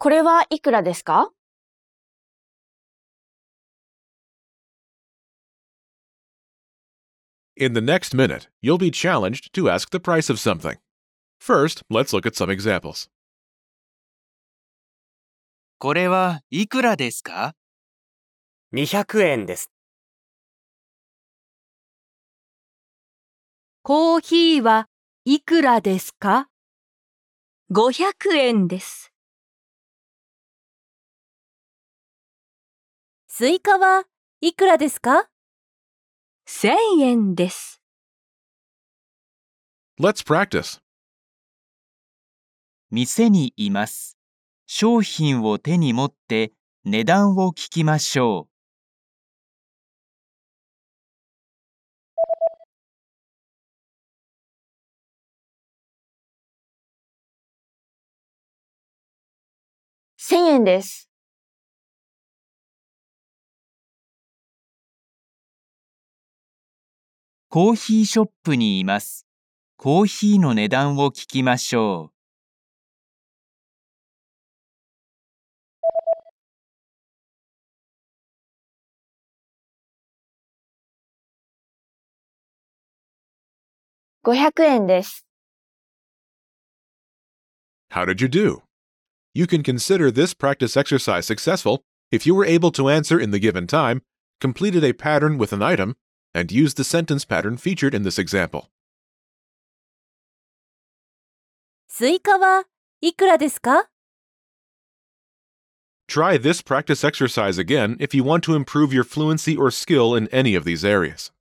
これはいくらですか In the next minute, you'll be challenged to ask the price of something. First, let's look at some examples. これはいくらですか200円です。コーヒーはいくらですか ?500 円です。スイカはいくらですか ?1000 円です。Let's practice. 店にいます。商品を手に持って値段を聞きましょう。?1000 円です。コーヒーショップにいます。コーヒーの値段を聞きましょう。500円です。How did you do? You can consider this practice exercise successful if you were able to answer in the given time, completed a pattern with an item, and used the sentence pattern featured in this example. スイカはいくらですか Try this practice exercise again if you want to improve your fluency or skill in any of these areas.